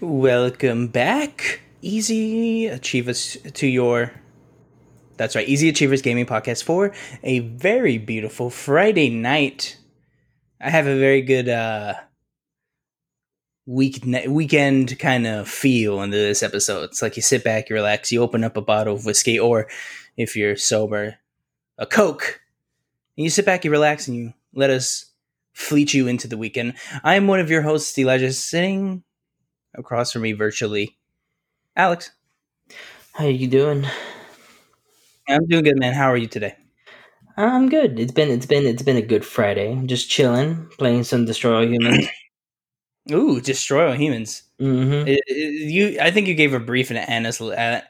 Welcome back, Easy Achievers, to your. That's right, Easy Achievers Gaming Podcast for a very beautiful Friday night. I have a very good uh, week weekend kind of feel into this episode. It's like you sit back, you relax, you open up a bottle of whiskey, or if you're sober, a Coke, and you sit back, you relax, and you let us fleet you into the weekend. I am one of your hosts, Elijah, sitting across from me virtually. Alex. How you doing? I'm doing good, man. How are you today? I'm good. It's been it's been it's been a good Friday. Just chilling, playing some Destroy All Humans. Ooh, Destroy All Humans. Mm-hmm. It- it- you, I think you gave a brief and uh,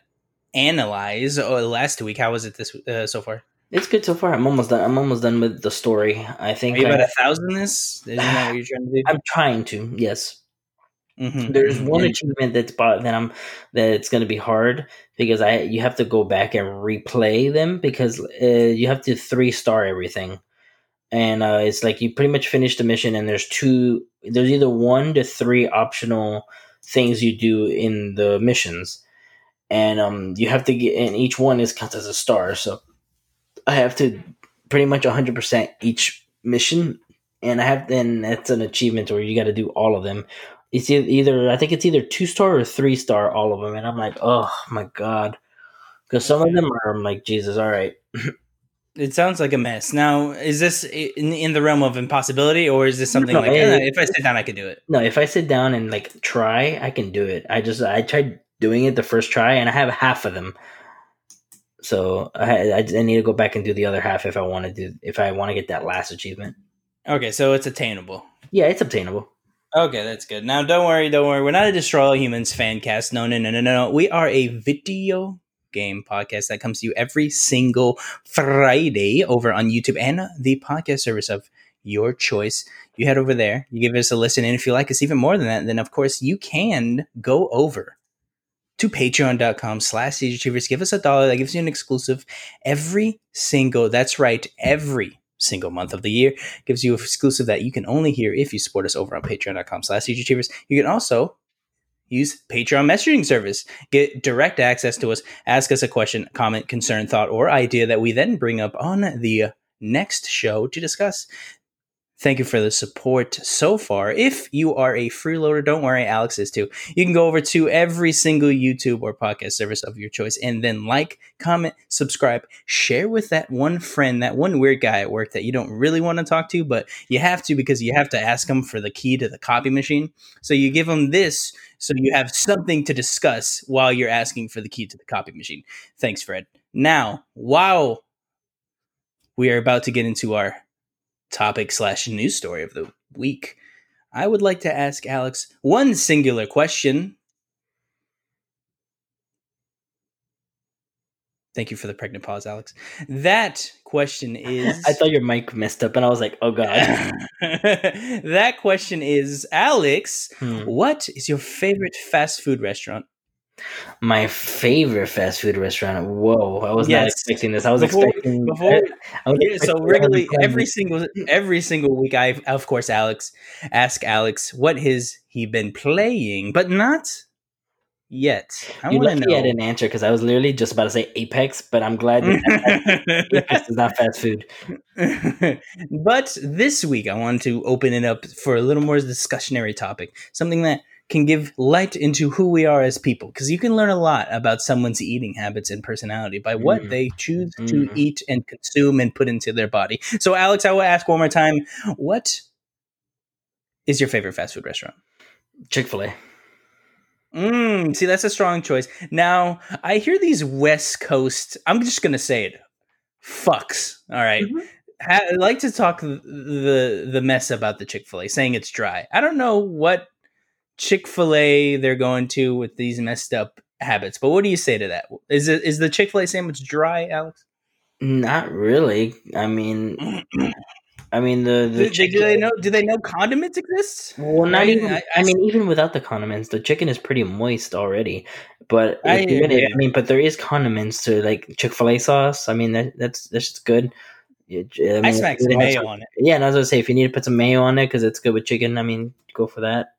analyze uh, last week. How was it this uh, so far? It's good so far. I'm almost done. I'm almost done with the story. I Are think you about I, a thousand? This isn't that what you're trying to do? I'm trying to. Yes. Mhm, There's mhm. one achievement that's bought that I'm that it's going to be hard because I you have to go back and replay them because uh, you have to three star everything, and uh, it's like you pretty much finish the mission and there's two there's either one to three optional things you do in the missions, and um you have to get and each one is counts as a star. So I have to pretty much 100 percent each mission, and I have then that's an achievement where you got to do all of them it's either I think it's either two star or three star all of them, and I'm like, oh my god, because some of them are I'm like Jesus, all right, It sounds like a mess. Now, is this in, in the realm of impossibility, or is this something No, like it- eh, if I sit down, I could do it? no, if I sit down and like try, I can do it. I just I tried doing it the first try, and I have half of them, so I I, I need to go back and do the other half if I want to do if I want to get that last achievement. Okay, so it's attainable. Yeah, it's obtainable. Okay, that's good. Now, don't worry, don't worry. We're not a Destroy All Humans fan cast. No, no, no, no, no. We are a video game podcast that comes to you every single Friday over on YouTube and the podcast service of your choice. You head over there, you give us a listen, and if you like us even more than that, then of course you can go over to patreon.com slash achievers. Give us a dollar. That gives you an exclusive every single, that's right, every single month of the year gives you an exclusive that you can only hear if you support us over on patreon.com slash achievers. You can also use Patreon messaging service. Get direct access to us. Ask us a question, comment, concern, thought, or idea that we then bring up on the next show to discuss. Thank you for the support so far. If you are a freeloader, don't worry, Alex is too. You can go over to every single YouTube or podcast service of your choice and then like, comment, subscribe, share with that one friend, that one weird guy at work that you don't really want to talk to, but you have to because you have to ask him for the key to the copy machine. So you give him this so you have something to discuss while you're asking for the key to the copy machine. Thanks, Fred. Now, while we are about to get into our topic slash news story of the week, I would like to ask Alex one singular question. Thank you for the pregnant pause, Alex. That question is I thought your mic messed up, and I was like, oh god. that question is Alex, Hmm. what is your favorite fast food restaurant? My favorite fast food restaurant. Whoa, I was not expecting this. I was Before- expecting. before- I was Yeah, so regularly every single every single week I of course Alex ask Alex what has he been playing, but not yet. I You want to I know. didn't answer because I was literally just about to say Apex, but I'm glad that Apex is not fast food. but this week I wanted to open it up for a little more discussionary topic, something that can give light into who we are as people because you can learn a lot about someone's eating habits and personality by what Mm. they choose to Mm. eat and consume and put into their body. So Alex, I will ask one more time, what is your favorite fast food restaurant? Chick Fil A. Mm, see, that's a strong choice. Now, I hear these West Coast, I'm just going to say it, fucks. All right. Mhm. I like to talk the the mess about the Chick Fil A, saying it's dry. I don't know what Chick Fil A they're going to with these messed up habits, but what do you say to that? Is it is the Chick Fil A sandwich dry, Alex? Not really. I mean, I mean the the Do, do chicken. they know? Do they know condiments exist? Well, not Right? even. I- I, I mean, even without the condiments, the chicken is pretty moist already. But I if- agree. I mean, but there is condiments to like Chick Fil A sauce. I mean, that, that's that's just good. Yeah, I I mean, smack if some mayo on it. Yeah, and I was gonna say if you need to put some mayo on it because it's good with chicken, I mean, go for that.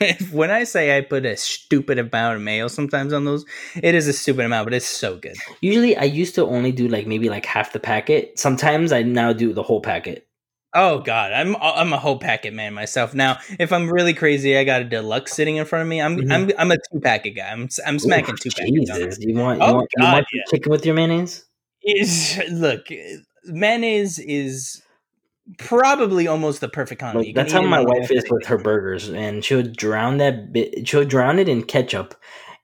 when I say I put a stupid amount of mayo sometimes on those, it is a stupid amount, but it's so good. Usually, I used to only do like maybe like half the packet. Sometimes I now do the whole packet. Oh god, I'm I'm a whole packet man myself. Now, if I'm really crazy, I got a deluxe sitting in front of me. I'm Mhm. I'm I'm a two packet guy. I'm I'm smacking Ooh, two packets. Jesus, it. you want you Oh, want, you God, want yeah. chicken with your mayonnaise? Is look, mayonnaise is probably almost the perfect combo. Like, that's how my wife is with her burgers, and she'll drown that bit. She'll drown it in ketchup,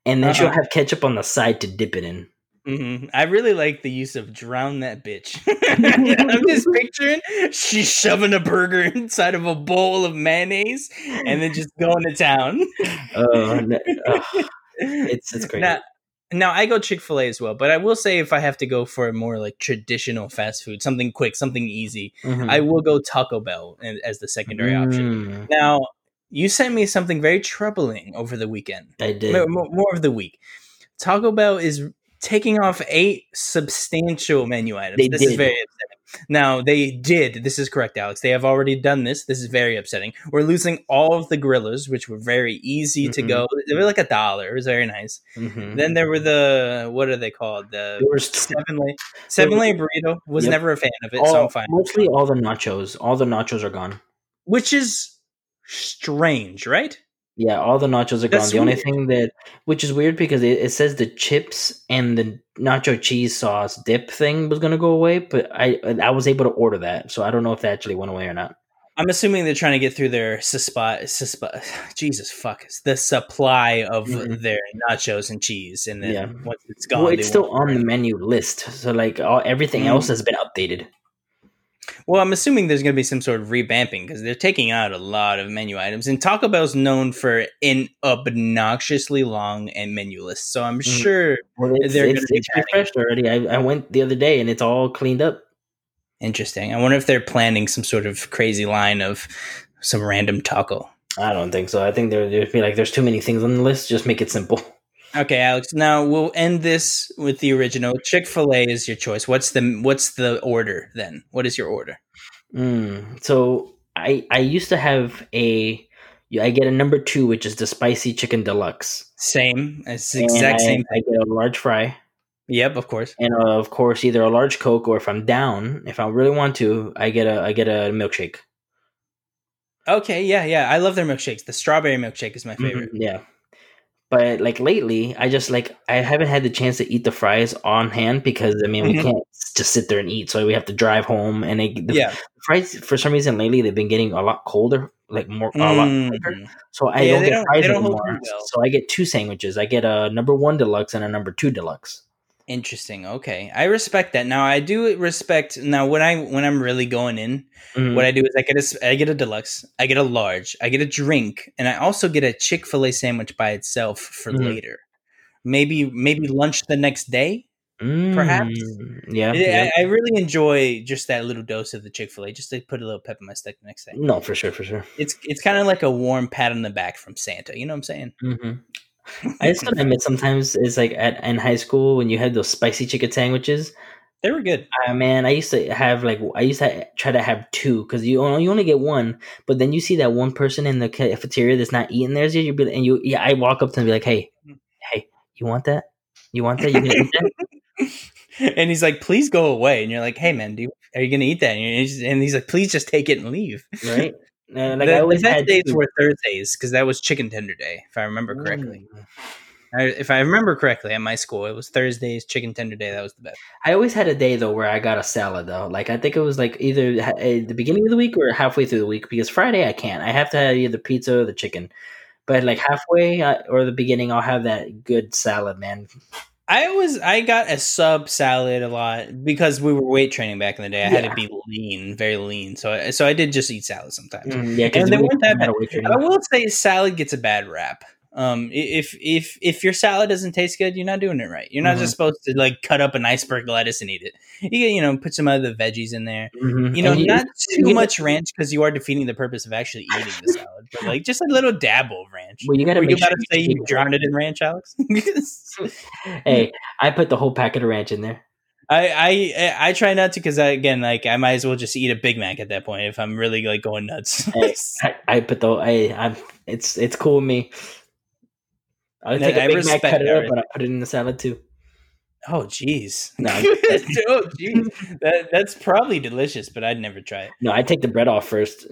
and then she'll Uh-huh. have ketchup on the side to dip it in. hmm I really like the use of drown that bitch. I'm just picturing she's shoving a burger inside of a bowl of mayonnaise and then just going to town. Oh, it's it's crazy. Now, now I go Chick Fil A as well, but I will say if I have to go for a more like traditional fast food, something quick, something easy, Mhm. I will go Taco Bell as the secondary option. Mm, Now, you sent me something very troubling over the weekend, I did. more, more of the week. Taco Bell is taking off eight substantial menu items. They this is very upsetting. Now, they did. This is correct, Alex. They have already done this. This is very upsetting. We're losing all of the gorillas, which were very easy to Mhm. go. They were like a dollar. It was very nice. Mhm. Then there were the what are they called? The There was seven layer seven layer burrito. Was Yep. never a fan of it, so I'm fine. mostly all the nachos. All the nachos are gone. Which is strange, right? Yeah, all the nachos are gone. That's the only thing that, which is weird because it, it says the chips and the nacho cheese sauce dip thing was gonna go away, but I I was able to order that, so I don't know if that actually went away or not. I'm assuming they're trying to get through their suspi- suspi- Jesus fuck the supply of Mhm. their nachos and cheese, and then Yeah. once it's gone, well, it's still on the menu list, so like all, everything Mm. else has been updated. Well, I'm assuming there's going to be some sort of revamping because they're taking out a lot of menu items, and Taco Bell's known for an obnoxiously long and menu list. So I'm Mhm. sure Well, it's, They're it's, it's refreshed already. I, I went the other day and it's all cleaned up. interesting. I wonder if they're planning some sort of crazy line of some random taco. I don't think so. I think there there'd be like there's too many things on the list. Just make it simple. Okay, Alex. Now we'll end this with the original. Chick Fil A is your choice. What's the what's the order then? What is your order? Mm, so I I used to have a I get a number two, which is the spicy chicken deluxe. Same. It's the And exact I, same I thing. get a large fry, Yep, of course. and uh, of course either a large coke or if I'm down, if I really want to, I get a I get a milkshake. Okay, yeah, yeah. I love their milkshakes. The strawberry milkshake is my favorite. Mhm, yeah. But like lately, I just like I haven't had the chance to eat the fries on hand because I mean we Mhm. can't just sit there and eat, so we have to drive home. And they, the Yeah. fries for some reason lately they've been getting a lot colder, like more a lot quicker. Mm. So I Yeah, don't get don't- fries don't anymore. well. So I get two sandwiches. I get a number one deluxe and a number two deluxe. Interesting. Okay, I respect that. Now I do respect. Now when I when I'm really going in, Mhm. what I do is I get a I get a deluxe, I get a large, I get a drink, and I also get a Chick Fil A sandwich by itself for Mhm. later. Maybe maybe lunch the next day. perhaps? Mm, yeah, I- yeah. I, I really enjoy just that little dose of the Chick Fil A, just to put a little pep in my step the next day. No, for sure, for sure. It's it's kind of like a warm pat on the back from Santa. You know what I'm saying? I just gotta admit, sometimes it's like at in high school when you had those spicy chicken sandwiches. they were good. Uh, man, I used to have like I used to try to have two because you only, you only get one, but then you see that one person in the cafeteria that's not eating theirs yet. You be and you yeah, I walk up to them and be like, hey, hey, you want that? You want that? You gonna eat that? and he's like, "Please go away." And you're like, "Hey, man, do you, are you gonna eat that?" And, and he's like, "Please just take it and leave." right? Uh, like the, I always had days were Thursdays because that was Chicken Tender Day, if I remember correctly. Mm. I, if I remember correctly, at my school, it was Thursdays, Chicken Tender Day. That was the best. I always had a day though where I got a salad though. Like I think it was like either ha- the beginning of the week or halfway through the week because Friday I can't. I have to have either pizza or the chicken. But like halfway uh, or the beginning, I'll have that good salad, man. I always I got a sub salad a lot because we were weight training back in the day. I had to be lean, very lean. So I, so I did just eat salad sometimes. Mm, yeah, because And they weren't that bad. I will say salad gets a bad rap. Um, if if if your salad doesn't taste good, you're not doing it right. You're not Mhm. just supposed to like cut up an iceberg lettuce and eat it. You you know put some other veggies in there. Mhm. You know, And not too you- much ranch because you are defeating the purpose of actually eating the salad. But like just a little dabble of ranch. Well, you got to Were you make about sure say you drowned it in ranch, Alex? Hey, I put the whole packet of ranch in there. I I I try not to because again, like I might as well just eat a Big Mac at that point if I'm really like going nuts. Hey, I, I put the I I'm it's it's cool with me. I would take I a Big Mac, cut it up, but I put it in the salad too. oh jeez, No, oh jeez, that that's probably delicious, but I'd never try it. No, I take the bread off first.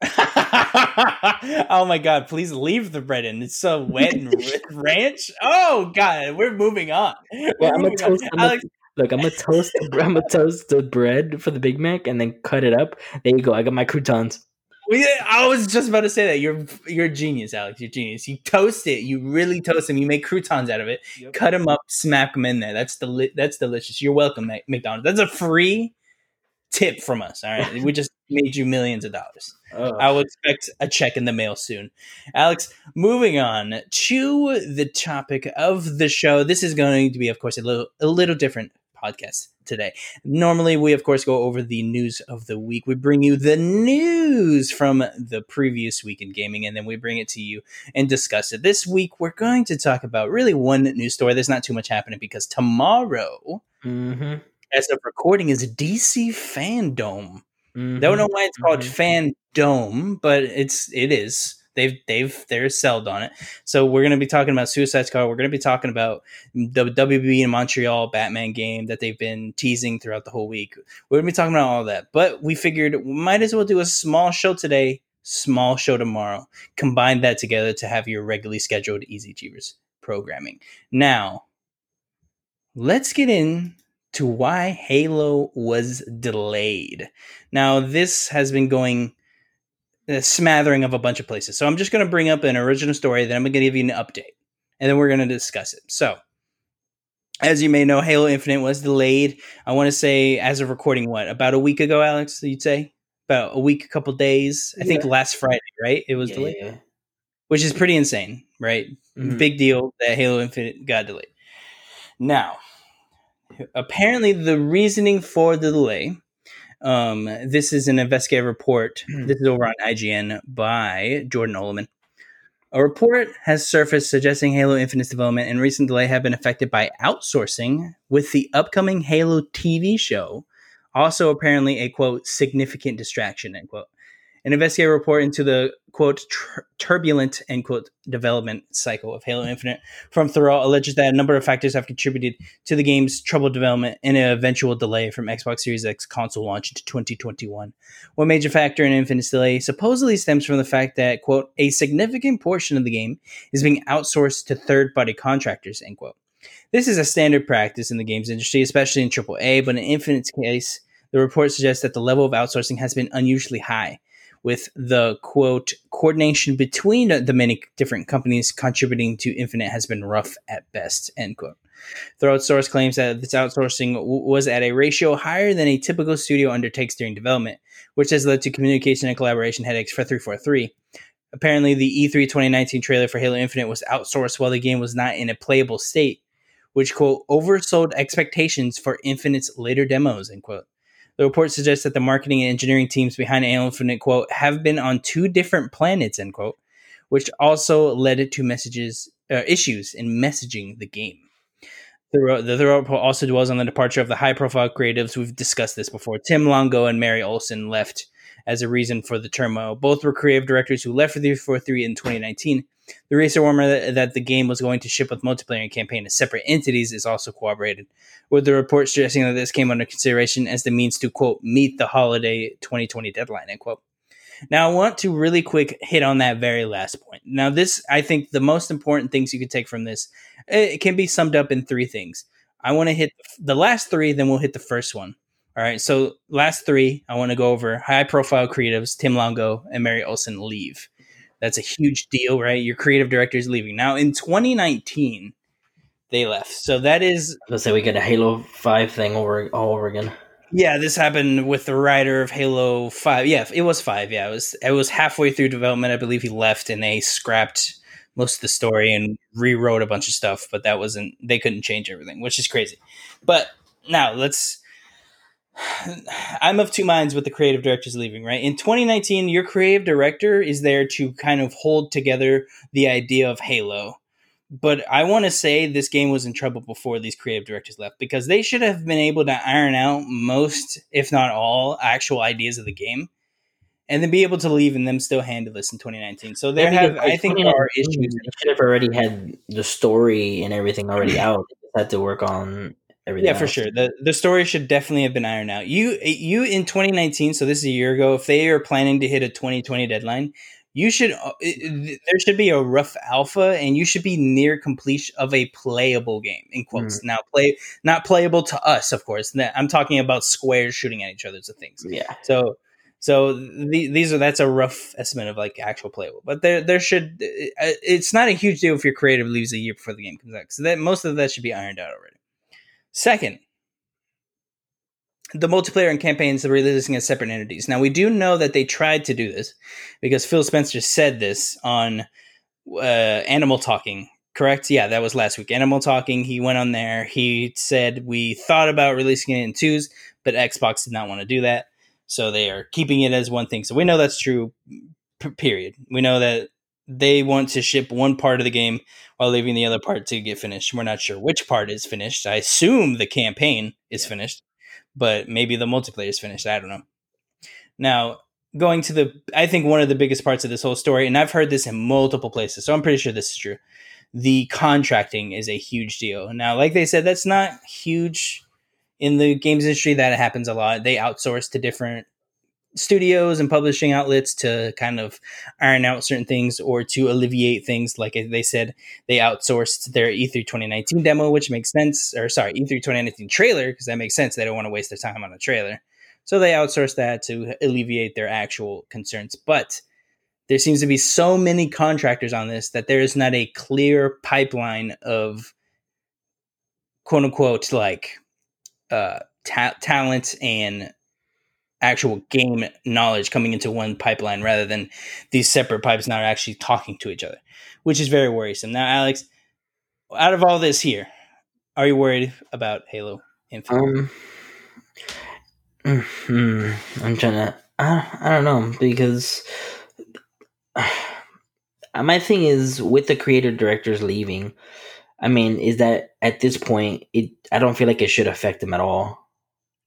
oh my god, please leave the bread in. It's so wet and ranch. Oh god, we're moving on. We're I'm on. toast. I'm Alex, look, I'm gonna toast. I'm gonna toast the bread for the Big Mac and then cut it up. There you go. I got my croutons. We, I was just about to say that. You're you're a genius, Alex. You're a genius. You toast it. You really toast them. You make croutons out of it. Yep. Cut them up, smack them in there. That's deli- That's delicious. You're welcome, McDonald's. That's a free tip from us. All right, we just made you millions of dollars. Oh, I will expect a check in the mail soon. Alex, moving on to the topic of the show. This is going to be, of course, a little a little different podcast today. Normally, we of course go over the news of the week. We bring you the news from the previous week in gaming, and then we bring it to you and discuss it. This week, we're going to talk about really one news story. There's not too much happening because tomorrow, hmm as of recording, is DC Fandom. hmm Don't know why it's called Mhm. Fandom, but it's it is. They've they've they're sold on it. So we're gonna be talking about Suicide Squad. We're gonna be talking about the WB in Montreal Batman game that they've been teasing throughout the whole week. We're gonna be talking about all that. But we figured we might as well do a small show today, small show tomorrow. Combine that together to have your regularly scheduled Easy Achievers programming. Now, let's get in to why Halo was delayed. Now, this has been going a smattering of a bunch of places. So I'm just going to bring up an original story, then I'm going to give you an update, and then we're going to discuss it. So, as you may know, Halo Infinite was delayed. I want to say, as of recording, what about a week ago, Alex? You'd say about a week, a couple days. I think last Friday, right? It was Yeah, delayed, yeah, which is pretty insane, right? Mhm. Big deal that Halo Infinite got delayed. Now, apparently, the reasoning for the delay. Um, this is an investigative report. this is over on IGN by Jordan Oloman. A report has surfaced suggesting Halo Infinite's development and recent delay have been affected by outsourcing, with the upcoming Halo TV show also apparently a quote significant distraction end quote. An investigative report into the quote tur- turbulent end quote development cycle of Halo Infinite from Thurrott alleges that a number of factors have contributed to the game's troubled development and an eventual delay from Xbox Series X console launch into 2021. One major factor in Infinite's delay supposedly stems from the fact that, quote, a significant portion of the game is being outsourced to third party contractors, end quote. This is a standard practice in the games industry, especially in AAA, but in Infinite's case, the report suggests that the level of outsourcing has been unusually high, with the quote coordination between the many different companies contributing to Infinite has been rough at best, end quote. Thurrott Source claims that this outsourcing w- was at a ratio higher than a typical studio undertakes during development, which has led to communication and collaboration headaches for 343. Apparently, the E E3 2019 trailer for Halo Infinite was outsourced while the game was not in a playable state, which, quote, oversold expectations for Infinite's later demos, end quote. The report suggests that the marketing and engineering teams behind Halo Infinite, quote, have been on two different planets, end quote, which also led to messages uh, issues in messaging the game. The, the, report also dwells on the departure of the high profile creatives. We've discussed this before. Tim Longo and Mary Olson left as a reason for the turmoil. Both were creative directors who left for 343 in 2019. The recent rumor that, the game was going to ship with multiplayer and campaign as separate entities is also corroborated, with the report suggesting that this came under consideration as the means to, quote, meet the holiday 2020 deadline, end quote. Now, I want to really quick hit on that very last point. Now, this, I think, the most important things you could take from this, it can be summed up in three things. I want to hit the last three, then we'll hit the first one. All right. So, last three, I want to go over high profile creatives, Tim Longo and Mary Olson leave. That's a huge deal, right? Your creative director is leaving. Now, in 2019, they left. So, that is Let's say we get a Halo Five thing over all over again. Yeah, this happened with the writer of Halo Five. Yeah, it was five. Yeah, it was. It was halfway through development. I believe he left, and they scrapped most of the story and rewrote a bunch of stuff. But that wasn't. They couldn't change everything, which is crazy. But now let's. I'm of two minds with the creative directors leaving. Right in 2019, your creative director is there to kind of hold together the idea of Halo, but I want to say this game was in trouble before these creative directors left because they should have been able to iron out most, if not all, actual ideas of the game, and then be able to leave and them still handle this in 2019. So there Yeah, have, I think, there are issues. They should have already had the story and everything already out. They had to work on everything. Yeah, for sure. the The story should definitely have been ironed out. You, eh, you in 2019. So this is a year ago. If they are planning to hit a 2020 deadline, you should. uh, eh, eh, it- it- There should be a rough alpha, and you should be near completion of a playable game. In quotes. Mm-hmm. Now, play not playable to us, of course. I'm talking about squares shooting at each other other's things. Yeah. So, so the, these are that's a rough estimate of like actual playable, but there there should it's not a huge deal if your creative leaves a year before the game comes out. So that most of that should be ironed out already. Second, the multiplayer and campaigns are releasing as separate entities. Now we do know that they tried to do this because Phil Spencer said this on uh, Animal Talking. Correct? Yeah, that was last week. Animal Talking. He went on there. He said we thought about releasing it in twos, but Xbox did not want to do that, so they are keeping it as one thing. So we know that's true. P- period. We know that they want to ship one part of the game while leaving the other part to get finished. We're not sure which part is finished. I assume the campaign is Yeah. finished, but maybe the multiplayer is finished. I don't know. Now, going to the, I think one of the biggest parts of this whole story, and I've heard this in multiple places, so I'm pretty sure this is true. The contracting is a huge deal. Now, like they said, that's not huge in the games industry. That happens a lot. They outsource to different studios and publishing outlets to kind of iron out certain things or to alleviate things. Like they said, they outsourced their E E3 2019 demo, which makes sense. Or sorry, E E3 2019 trailer because that makes sense. They don't want to waste their time on a trailer, so they outsourced that to alleviate their actual concerns. But there seems to be so many contractors on this that there is not a clear pipeline of quote unquote like uh, ta- talent and actual game knowledge coming into one pipeline rather than these separate pipes not actually talking to each other, which is very worrisome. Now, Alex, out of all this here, are you worried about Halo Infinite? Um. hmm, I'm trying to. I, I don't know because my thing is with the creative directors leaving. I mean, is that at this point it? I don't feel like it should affect them at all.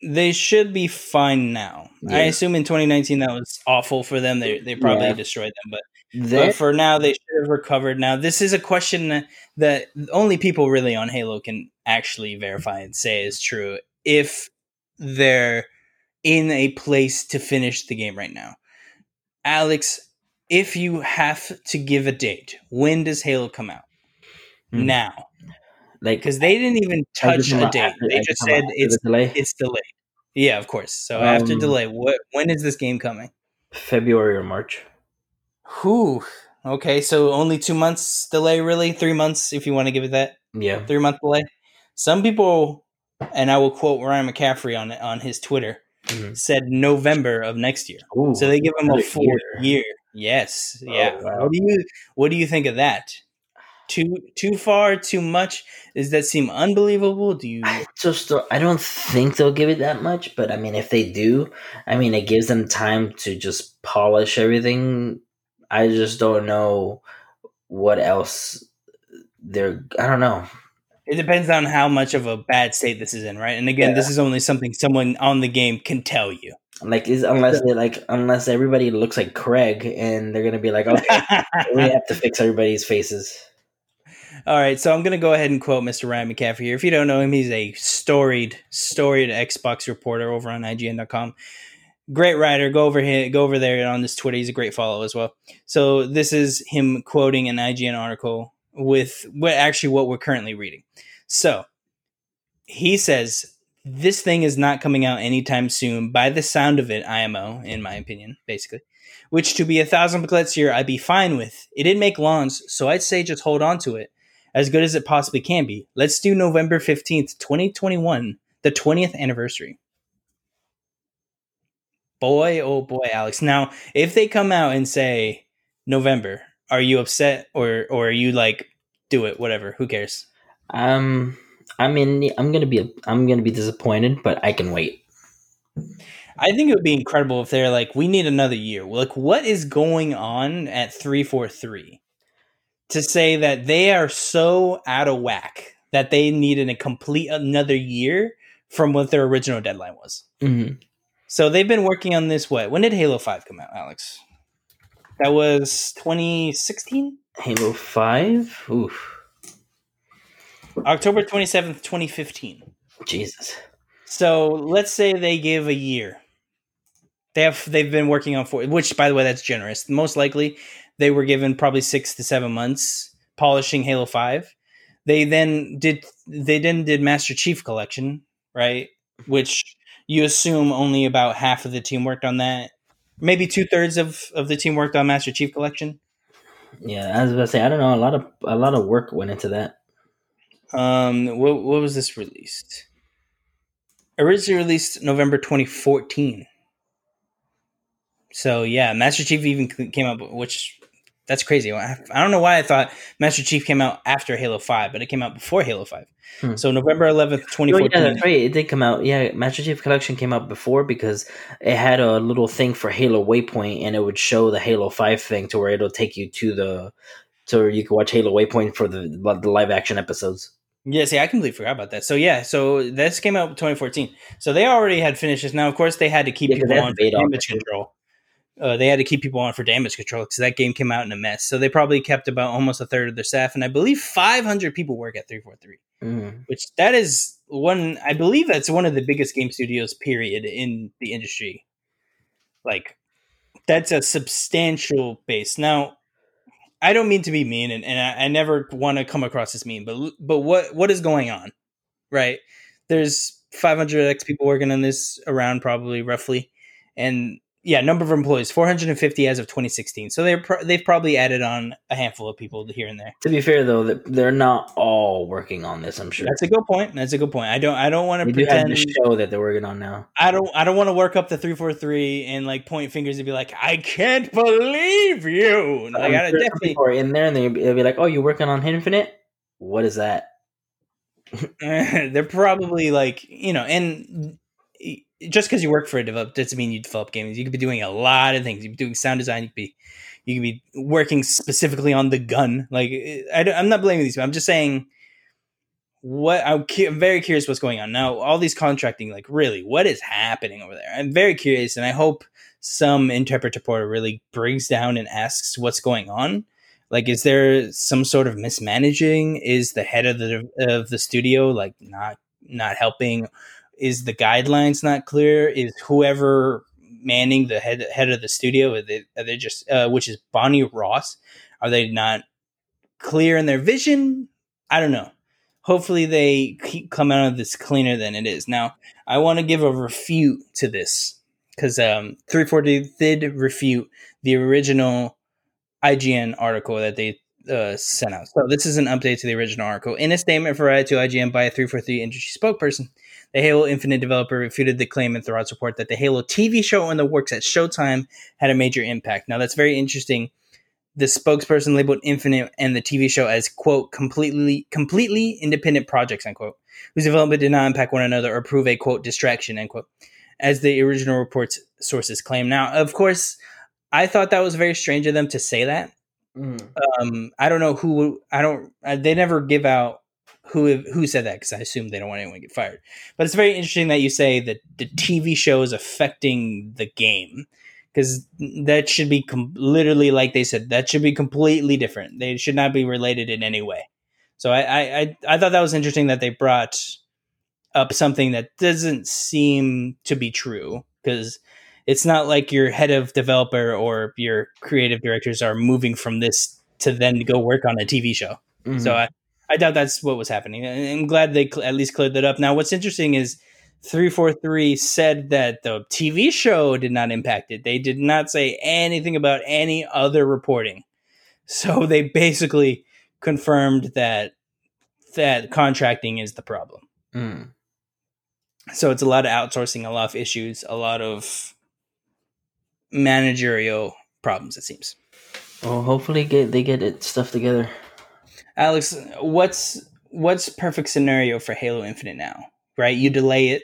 They should be fine now. I assume in 2019 that was awful for them. They they probably Yeah. destroyed them, but That but for now they should have recovered. Now this is a question that, only people really on Halo can actually verify and say is true if they're in a place to finish the game right now. Alex, if you have to give a date, when does Halo come out? Hmm. Now, like because they didn't even touch a date. after- They just said it's delay it's delayed. Yeah, of course. So after Um, delay, what when is this game coming? February or March. Whew. Okay, so only two months delay, really? Three months, if you want to give it that Yeah. three month delay. Some people, and I will quote Ryan McCaffrey on on his Twitter, Mhm. said November of next year. Ooh, So they give him a full year. year. Yes. Oh, Yeah. wow. What do you What do you think of that? Too too far, too much? Does that seem unbelievable? Do you? I just don't- I don't think they'll give it that much, but I mean, if they do, I mean, it gives them time to just polish everything. I just don't know what else they're. I don't know. It depends on how much of a bad state this is in, right? And again, Yeah. this is only something someone on the game can tell you. Like, is unless they like unless everybody looks like Craig, and they're gonna be like, okay, we have to fix everybody's faces. All right, so I'm going to go ahead and quote Mr. Ryan McCaffrey here. If you don't know him, he's a storied, storied Xbox reporter over on IGN.com. Great writer. Go over here, go over there on this Twitter. He's a great follow as well. So this is him quoting an IGN article with what actually what we're currently reading. So he says this thing is not coming out anytime soon. By the sound of it, IMO, in my opinion, basically. Which to be a thousand booklets here, I'd be fine with. It didn't make lawns, so I'd say just hold on to it as good as it possibly can be. Let's do November 15th, 2021, the 20th anniversary. Boy, oh boy, Alex. Now, if they come out and say November, are you upset or or are you like do it, whatever, who cares? Um, I mean, I'm gonna be I'm gonna be disappointed, but I can wait. I think it would be incredible if they're like, we need another year. Like, what is going on at 343? To say that they are so out of whack that they needed a complete another year from what their original deadline was. Mhm. So they've been working on this. What? When did Halo Five come out, Alex? That was 2016, Halo Five. Oof, October 27th, 2015. Jesus. So let's say they give a year. They have they've been working on four, which by the way, that's generous. Most likely, they were given probably six to seven months polishing Halo Five. They then did they then did Master Chief Collection, right? Which you assume only about half of the team worked on that. Maybe two thirds of, of the team worked on Master Chief Collection. Yeah, I was about to say I don't know. A lot of a lot of work went into that. Um, what what was this released? Originally released November 2014. So yeah, Master Chief even came out, which that's crazy. I I don't know why I thought Master Chief came out after Halo Five, but it came out before Halo Five. Hmm. So November 11th, Oh, yeah, 2014. that's right. It did come out. Yeah, Master Chief Collection came out before because it had a little thing for Halo Waypoint, and it would show the Halo Five thing to where it'll take you to the to where you can watch Halo Waypoint for the the live action episodes. Yeah, see, I completely forgot about that. So yeah, so this came out 2014. So they already had finishes. Now, of course, they had to keep Yeah, people on for beta on damage control. Uh, they had to keep people on for damage control because that game came out in a mess. So they probably kept about almost a third of their staff, and I believe 500 people work at 343. Mm. which that is one i believe that's one of the biggest game studios period in the industry like that's a substantial base now i don't mean to be mean and, and i, I never want to come across as mean but but what what is going on right there's 500x people working on this around probably roughly and yeah number of employees 450 as of 2016 so they're pro- they've probably added on a handful of people here and there To be fair, though, they're not all working on this. I'm sure that's a good point that's a good point i don't i don't want to pretend the show that they're working on now. I don't I don't want to work up the three four three and like point fingers and be like, I can't believe you. Like, I'm I definitely in there, and they'll be like, "Oh, you're working on Infinite? What is that?" they're probably like, you know, and just because you work for a developer doesn't mean you develop games. You could be doing a lot of things. You could be doing sound design. You could be you could be working specifically on the gun. Like eh, I, am not blaming these. People. I'm just saying what I'm, I'm very curious what's going on now. All these contracting, like really, what is happening over there? I'm very curious, and I hope some interpreter portal really brings down and asks what's going on. Like, is there some sort of mismanaging? Is the head of the of the studio like not not helping? Is the guidelines not clear? Is whoever manning the head head of the studio are they, are they just uh, which is Bonnie Ross? Are they not clear in their vision? I don't know. Hopefully, they come out of this cleaner than it is. Now, I want to give a refute to this because um, 340 did refute the original IGN article that they uh, sent out. So this is an update to the original article. In a statement provided to IGN by a 343 industry spokesperson, the Halo Infinite developer refuted the claim in Thurrott's report that the Halo TV show in the works at Showtime had a major impact. Now that's very interesting. The spokesperson labeled Infinite and the TV show as quote completely completely independent projects unquote, whose development did not impact one another or prove a quote distraction end quote, as the original report's sources claim. Now, of course, I thought that was very strange of them to say that. Mm. Um, I don't know who. I don't. Uh, they never give out who who said that because I assume they don't want anyone to get fired. But it's very interesting that you say that the TV show is affecting the game because that should be com- literally like they said that should be completely different. They should not be related in any way. So I I I, I thought that was interesting that they brought up something that doesn't seem to be true because it's not like your head of developer or your creative directors are moving from this to then go work on a TV show. Mhm. So I, I doubt that's what was happening. I'm glad they cl- at least cleared that up. Now, what's interesting is 343 said that the TV show did not impact it. They did not say anything about any other reporting. So they basically confirmed that that contracting is the problem. Mm. So it's a lot of outsourcing, a lot of issues, a lot of managerial problems. It seems. Well, hopefully get they get it stuff together. Alex, what's what's perfect scenario for Halo Infinite now? Right, you delay it.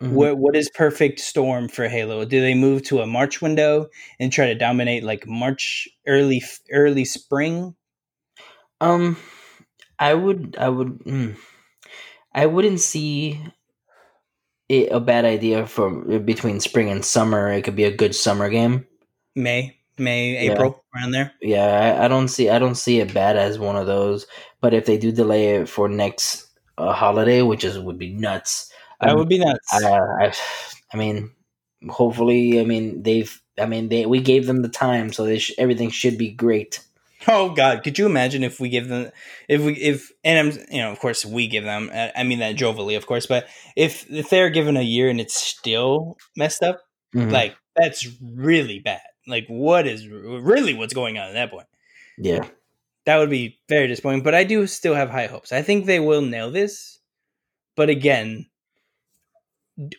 Mhm. What what is perfect storm for Halo? Do they move to a March window and try to dominate like March early early spring? Um, I would, I would, mm, I wouldn't see it a bad idea for between spring and summer. It could be a good summer game. May, May, Yeah. April, around there. Yeah, I, I don't see, I don't see it bad as one of those. But if they do delay it for next uh, holiday, which is would be nuts. That um, would be nuts. I, I, I mean, hopefully, I mean they've, I mean they, we gave them the time, so they sh- everything should be great. Oh God, could you imagine if we give them, if we, if, and I'm, you know, of course we give them. I mean that jovially, of course, but if if they're given a year and it's still messed up, Mhm. like that's really bad. Like what is really what's going on at that point? yeah, That would be very disappointing. But I do still have high hopes. I think they will nail this. But again,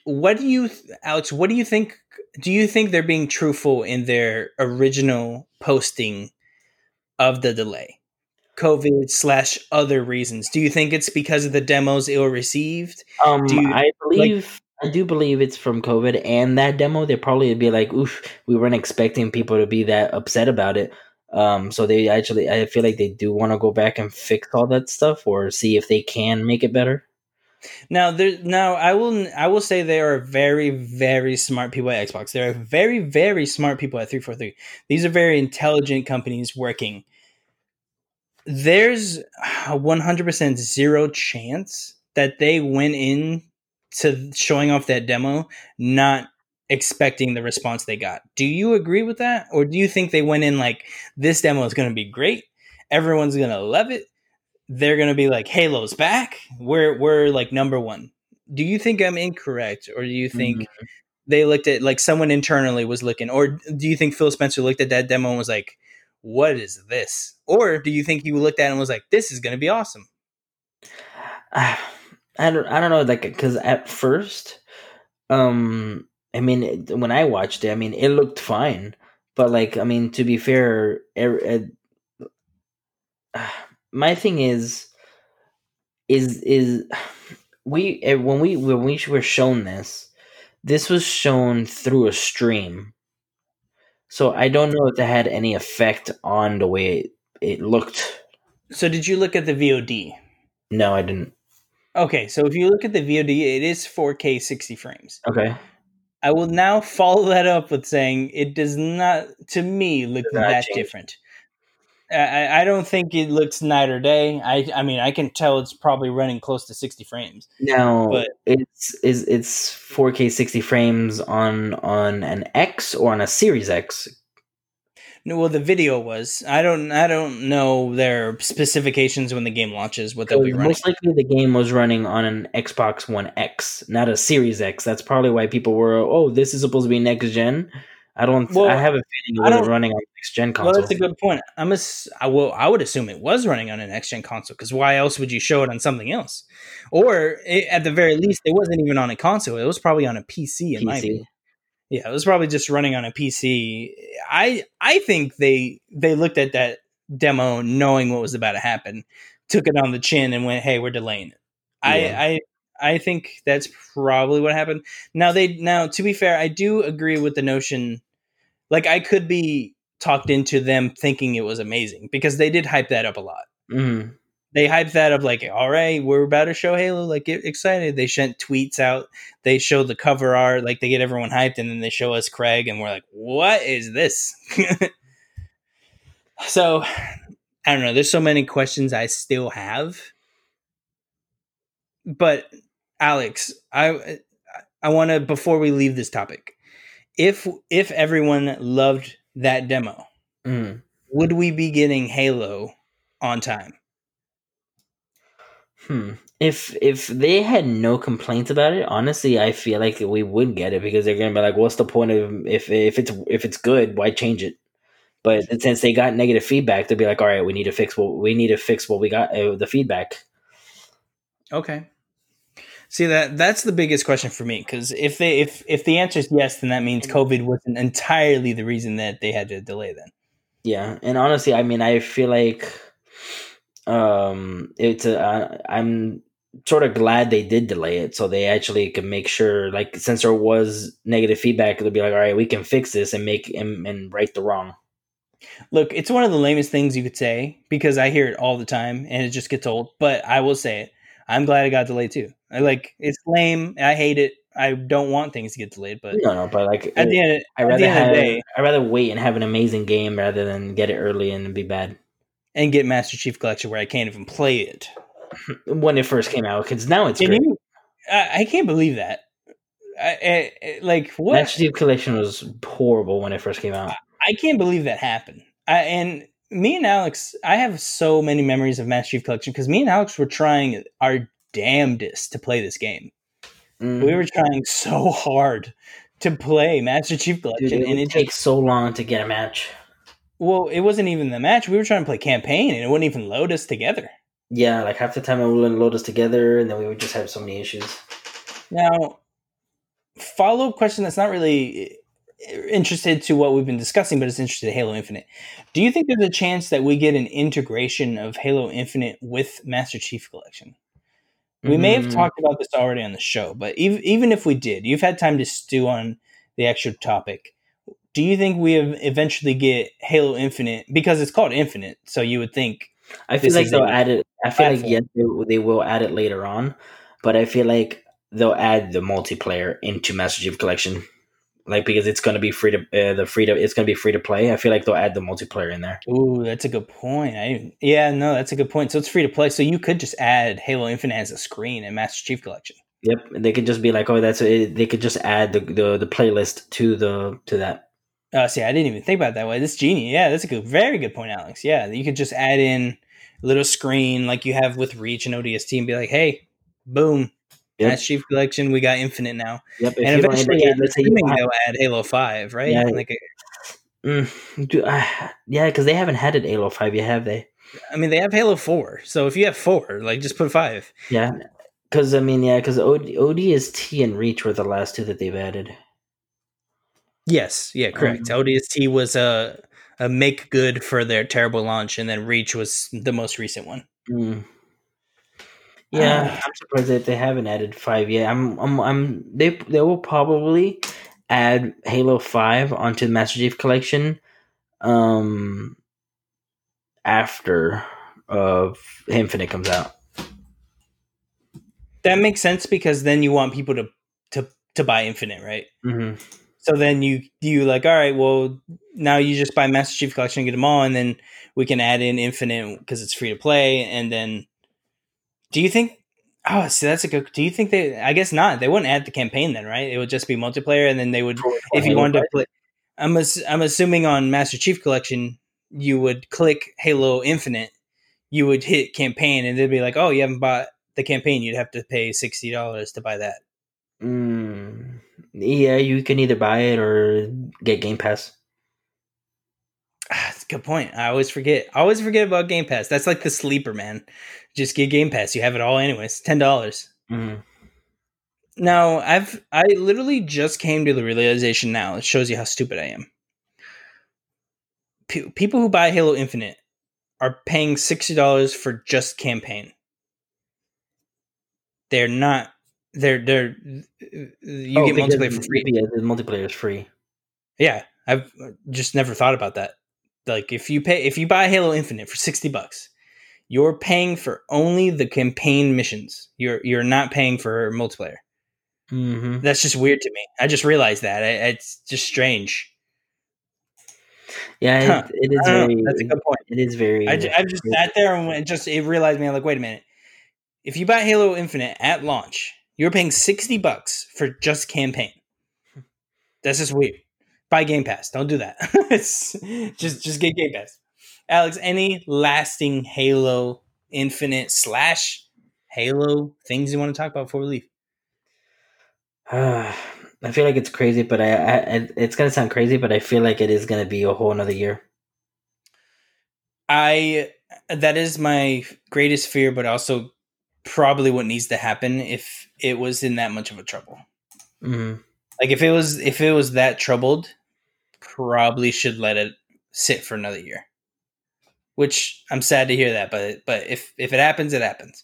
what do you, Alex? What do you think? Do you think they're being truthful in their original posting of the delay? COVID slash other reasons. Do you think it's because of the demos ill received? Um, Do you- I believe I do believe it's from COVID and that demo. They probably would be like, "Oof, we weren't expecting people to be that upset about it." Um, so they actually, I feel like they do want to go back and fix all that stuff or see if they can make it better. Now there now I will I will say they are very very smart people at Xbox. There are very very smart people at 343. These are very intelligent companies working. There's a 100% zero chance that they went in to showing off that demo not expecting the response they got. Do you agree with that or do you think they went in like this demo is going to be great? Everyone's going to love it they're gonna be like Halo's back. We're we're like number one. Do you think I'm incorrect, or do you think Mhm. they looked at like someone internally was looking, or do you think Phil Spencer looked at that demo and was like, "What is this?" Or do you think he looked at it and was like, "This is gonna be awesome"? I don't, I don't know, like, because at first, um, I mean, it- when I watched it, I mean, it looked fine, but like, I mean, to be fair, er, er- my thing is, is is we eh, when we when we were shown this, this was shown through a stream, so I don't know if that had any effect on the way it, it looked. So did you look at the VOD? No, I didn't. Okay, so if you look at the VOD, it is 4K 60 frames. Okay, I will now follow that up with saying it does not, to me, look Does that different. I- I, I don't think it looks night or day. I, I mean, I can tell it's probably running close to 60 frames. No, But- it's is it's 4K 60 frames on on an X or on a Series X. No, well, the video was. I don't. I don't know their specifications when the game launches. What they'll be running. Most likely, the game was running on an Xbox One X, not a Series X. That's probably why people were, oh, this is supposed to be next gen. I don't. Well, I have a feeling it wasn't don't- running on next gen Well, console. that's a good point. I'm a. I will. I would assume it was running on an next gen console because why else would you show it on something else? Or it, at the very least, it wasn't even on a console. It was probably on a PC. In my PC. Yeah, it was probably just running on a PC. I I think they they looked at that demo knowing what was about to happen, took it on the chin and went, "Hey, we're delaying it." Yeah. I I I think that's probably what happened. Now they now to be fair, I do agree with the notion like I could be talked into them thinking it was amazing because they did hype that up a lot Mhm. They hype that up like, all right, we're about to show Halo. Like, get excited. They sent tweets out. They show the cover art. Like, they get everyone hyped, and then they show us Craig, and we're like, what is this? so, I don't know. There's so many questions I still have. But Alex, I I want to before we leave this topic, if if everyone loved that demo, Mhm. would we be getting Halo on time? Hmm. If if they had no complaints about it, honestly, I feel like we would get it because they're gonna be like, "What's the point of if if it's if it's good, why change it?" But since they got negative feedback, they'll be like, "All right, we need to fix what we need to fix what we got uh, the feedback." Okay. See that that's the biggest question for me because if they if if the answer is yes, then that means COVID wasn't entirely the reason that they had to delay. Then Yeah, and honestly, I mean, I feel like um it's a, uh, I'm sort of glad they did delay it so they actually can make sure like since there was negative feedback they'll be like all right we can fix this and make and, and right the wrong Look, it's one of the lamest things you could say because I hear it all the time and it just gets old. But I will say it. I'm glad it got delayed too. I like it's lame. I hate it. I don't want things to get delayed, but No, no, but like at the end, I at rather the of the day, I rather wait and have an amazing game rather than get it early and be bad and get Master Chief Collection where I can't even play it. when it first came out. Because now it's you? I, I can't believe that. I, I, like what? Master Chief Collection was horrible when it first came out. I can't believe that happened. I, and me and Alex, I have so many memories of Master Chief Collection because me and Alex were trying our damnedest to play this game. Mm. We were trying so hard to play Master Chief Dude, Collection, it and it takes so long to get a match. Well, it wasn't even the match. We were trying to play campaign, and it wouldn't even load us together. Yeah, like half the time it wouldn't load us together, and then we would just have so many issues. Now, follow up question that's not really uh, interested to what we've been discussing, but it's interested in Halo Infinite. Do you think there's a chance that we get an integration of Halo Infinite with Master Chief Collection? We may have Mm, talked about this already on the show, but even, even if we did, you've had time to stew on the actual topic. Do you think we eventually get Halo Infinite because it's called Infinite? So you would think I feel like they'll a add it. I feel like yes, they, they will add it later on, but I feel like they'll add the multiplayer into Master Chief Collection, like because it's going to be free to uh, the free to it's going to be free to play. I feel like they'll add the multiplayer in there. Ooh, that's a good point. I yeah, no, that's a good point. So it's free to play. So you could just add Halo Infinite as a screen in Master Chief Collection. Yep, they could just be like, oh, that's it. They could just add the, the the playlist to the to that. Uh, see, I didn't even think about it that way. This genius, yeah, that's a good, very good point, Alex. Yeah, you could just add in a little screen like you have with Reach and ODST, and be like, "Hey, boom, Yep. Master Chief Collection, we got Infinite now." Yep, and eventually, indicate- yeah, let's say you streaming, don't have- they'll add Halo Five, right? Yeah. Like, Mm, do, uh, yeah, because they haven't had it Halo Five yet, have they? I mean, they have Halo Four, so if you have four, like, just put five. Yeah, because I mean, yeah, because OD, ODST and Reach were the last two that they've added. Yes, yeah, correct. Um, ODST was a a make good for their terrible launch, and then Reach was the most recent one. Mm. Yeah, Ah. I'm surprised that they haven't added five yet. I'm, I'm, I'm. They, they will probably add Halo Five onto the Master Chief Collection, um, after of Infinite comes out. That makes sense because then you want people to to to buy Infinite, right? hmm So then you you like, all right, well now you just buy Master Chief Collection and get them all, and then we can add in Infinite because it's free to play. And then, do you think? Oh, see, that's a good. Do you think they? I guess not. They wouldn't add the campaign then, right? It would just be multiplayer, and then they would, if you wanted to play. I'm ass- I'm assuming on Master Chief Collection, you would click Halo Infinite, you would hit campaign, and they'd be like, oh, you haven't bought the campaign, you'd have to pay sixty dollars to buy that. Mm, yeah, you can either buy it or get Game Pass. Ah, That's a good point. I always forget. I always forget about Game Pass. That's like the sleeper, man. Just get Game Pass. You have it all anyways. Ten dollars. Mm. Now I've I literally just came to the realization now. It shows you how stupid I am. Pe- people who buy Halo Infinite are paying sixty dollars for just campaign. They're not. They're they're. You Oh, get multiplayer for free. Yeah, the multiplayer is free. Yeah, I've just never thought about that. Like if you pay if you buy Halo Infinite for 60 bucks, you're paying for only the campaign missions. You're you're not paying for multiplayer. Mm-hmm. That's just weird to me. I just realized that. I, it's just strange. Yeah, Huh. it, it is know. very. That's a good point. It is very. I, I just sat there and went, just it realized me. I'm like, wait a minute. If you buy Halo Infinite at launch, you're paying 60 bucks for just campaign. That's just weird. Buy Game Pass. Don't do that. it's just just get Game Pass. Alex, any lasting Halo Infinite slash Halo things you want to talk about before we leave? I feel like it's crazy, but I, I, I- it's gonna sound crazy, but I feel like it is gonna be a whole another year. I that is my greatest fear, but also probably what needs to happen if it was in that much of a trouble. Mm-hmm. Like if it was if it was that troubled, probably should let it sit for another year. Which I'm sad to hear that, but but if if it happens, it happens.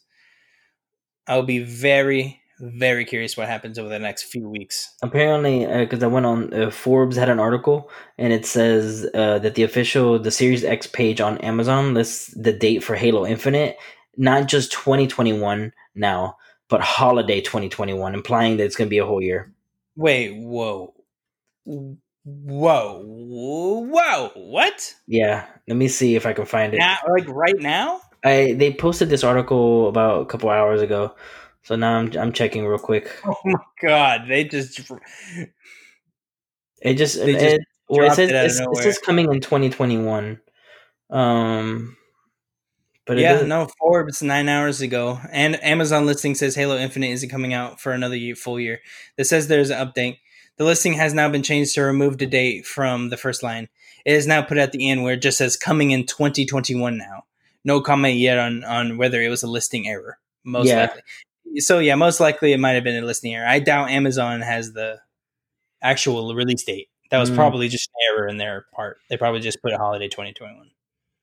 I'll be very very curious what happens over the next few weeks. Apparently, because I went on uh, Forbes had an article and it says uh, that the official the Series X page on Amazon lists the date for Halo Infinite, not just 2021 now, but holiday 2021, implying that it's going to be a whole year. Wait, whoa, whoa, whoa, what? Yeah, let me see if I can find it. Now, like right now? I they posted this article about a couple hours ago, so now I'm I'm checking real quick. Oh my god, they just It just They it, just it, well, it says it it says coming in 2021. Um, but yeah, no, Forbes nine hours ago, and Amazon listing says Halo Infinite isn't coming out for another year, full year. This says there's an update. The listing has now been changed to remove the date from the first line. It is now put at the end where it just says coming in 2021 now. No comment yet on on whether it was a listing error. Most Yeah. likely. So yeah, most likely it might have been a listing error. I doubt Amazon has the actual release date. That was Mm. probably just an error in their part. They probably just put a holiday 2021.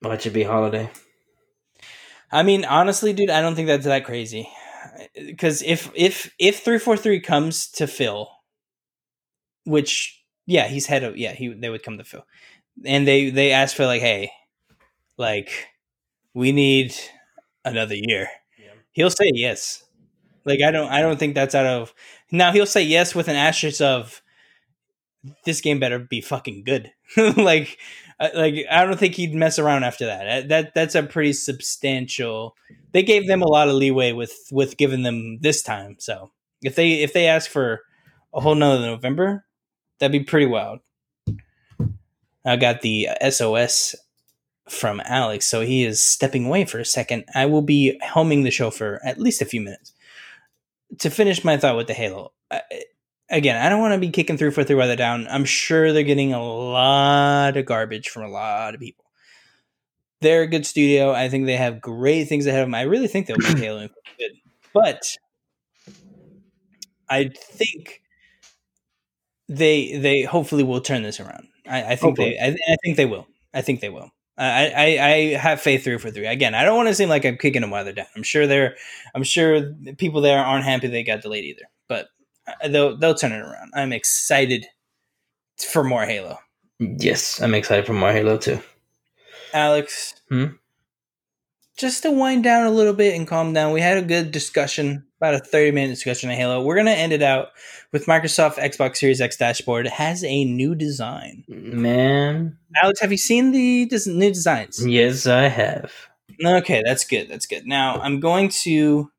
well, it should be holiday. I mean, honestly, dude, I don't think that's that crazy. Because if if if three four three comes to Phil, which yeah, he's head of yeah, he they would come to Phil, and they they ask for like, hey, like we need another year. Yeah. He'll say yes. Like I don't I don't think that's out of now. He'll say yes with an asterisk of this game better be fucking good. like like I don't think he'd mess around after that. Uh, That that's a pretty substantial. They gave them a lot of leeway with with giving them this time. So if they if they ask for a whole nother November, that'd be pretty wild. I got the SOS from Alex, so he is stepping away for a second. I will be helming the show for at least a few minutes to finish my thought with the Halo. I, again, I don't want to be kicking through for three weather down. I'm sure they're getting a lot of garbage from a lot of people. They're a good studio. I think they have great things ahead of them. I really think they'll be Halo good, but I think they they hopefully will turn this around. I, I think Hopefully. they. I, I think they will. I think they will. I, I, I have faith three four three. Again, I don't want to seem like I'm kicking them while they're down. I'm sure they're, I'm sure people there aren't happy they got delayed either. But they'll they'll turn it around. I'm excited for more Halo. Yes, I'm excited for more Halo too. Alex, Hmm? just to wind down a little bit and calm down, we had a good discussion, about a 30 minute discussion of Halo. We're gonna end it out with Microsoft Xbox Series X dashboard It has a new design. Man, Alex, have you seen the new designs? yes, I have. Okay, that's good. That's good. Now I'm going to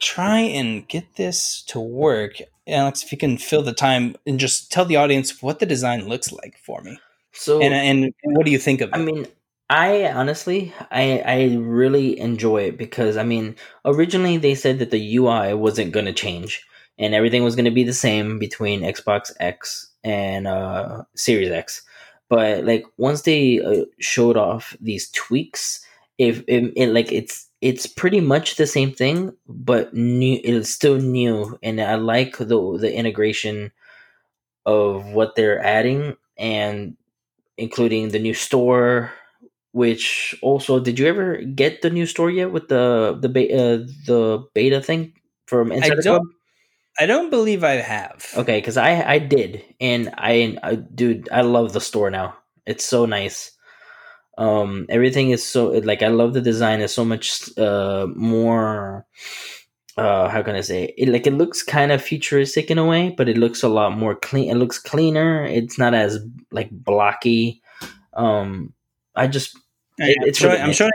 try and get this to work. Alex, if you can fill the time and just tell the audience what the design looks like for me, So and and, what do you think of it? I mean, I honestly, I I really enjoy it because I mean, originally they said that the UI wasn't going to change and everything was going to be the same between Xbox X and uh, Series X. But like once they uh, showed off these tweaks, if it, it like it's it's pretty much the same thing, but new. It's still new, and I like the the integration of what they're adding and including the new store which also did you ever get the new store yet with the the be- uh, the beta thing from Insider don't- Club? I don't believe I have. Okay, because I I did, and I, I dude, I love the store now. It's so nice. Um, everything is so like I love the design. It's so much uh more. Uh, how can I say it? Like it looks kind of futuristic in a way, but it looks a lot more clean. It looks cleaner. It's not as like blocky. Um, I just I- I'm, it's showing, really I'm showing.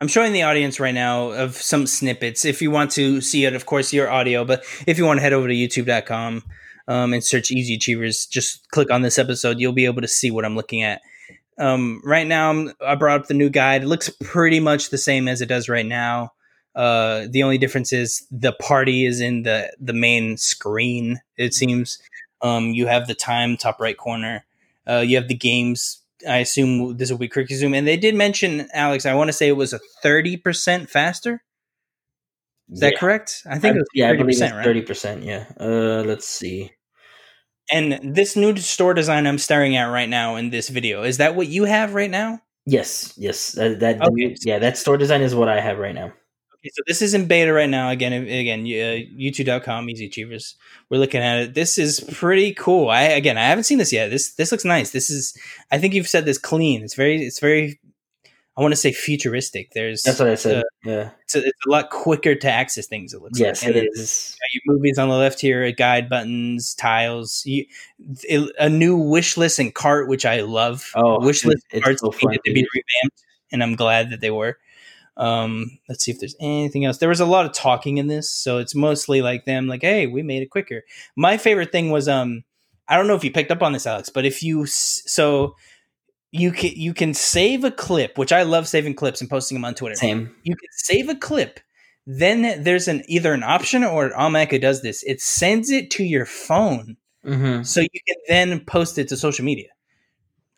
I'm showing the audience right now of some snippets. If you want to see it, of course, your audio. But if you want to head over to YouTube.com um, and search Easy Achievers, just click on this episode. You'll be able to see what I'm looking at. Um, right now, I'm, I brought up the new guide. It looks pretty much the same as it does right now. Uh, the only difference is the party is in the the main screen. It seems. Um, you have the time top right corner. Uh, you have the games. I assume this will be quick zoom, and they did mention Alex. I want to say it was a thirty percent faster. Is that Yeah. correct? I think I- it was yeah, I thirty believe it's percent, right? Yeah. Uh, let's see. And this new store design I'm staring at right now in this video is that what you have right now? Yes, yes. That, that Okay. yeah, that store design is what I have right now. Okay, so this is in beta right now. Again, again, uh, YouTube.com, Easy Achievers. We're looking at it. This is pretty cool. I again, I haven't seen this yet. This this looks nice. This is. I think you've said this clean. It's very. It's very. I want to say futuristic. There's. That's what I said. uh, yeah. it's, a, it's a lot quicker to access things. It looks Yes, like. it is. got your movies on the left here, guide buttons, tiles, you, it- a new wish list and cart, which I love. Oh, wish list it's carts so needed to be revamped, and I'm glad that they were. Um, let's see if there's anything else. There was a lot of talking in this, so it's mostly like them, like, "Hey, we made it quicker." My favorite thing was, um, I don't know if you picked up on this, Alex, but if you so you can you can save a clip, which I love saving clips and posting them on Twitter Same. you can save a clip. Then there's an either an option or Almaca does this. It sends it to your phone, Mm-hmm. so you can then post it to social media.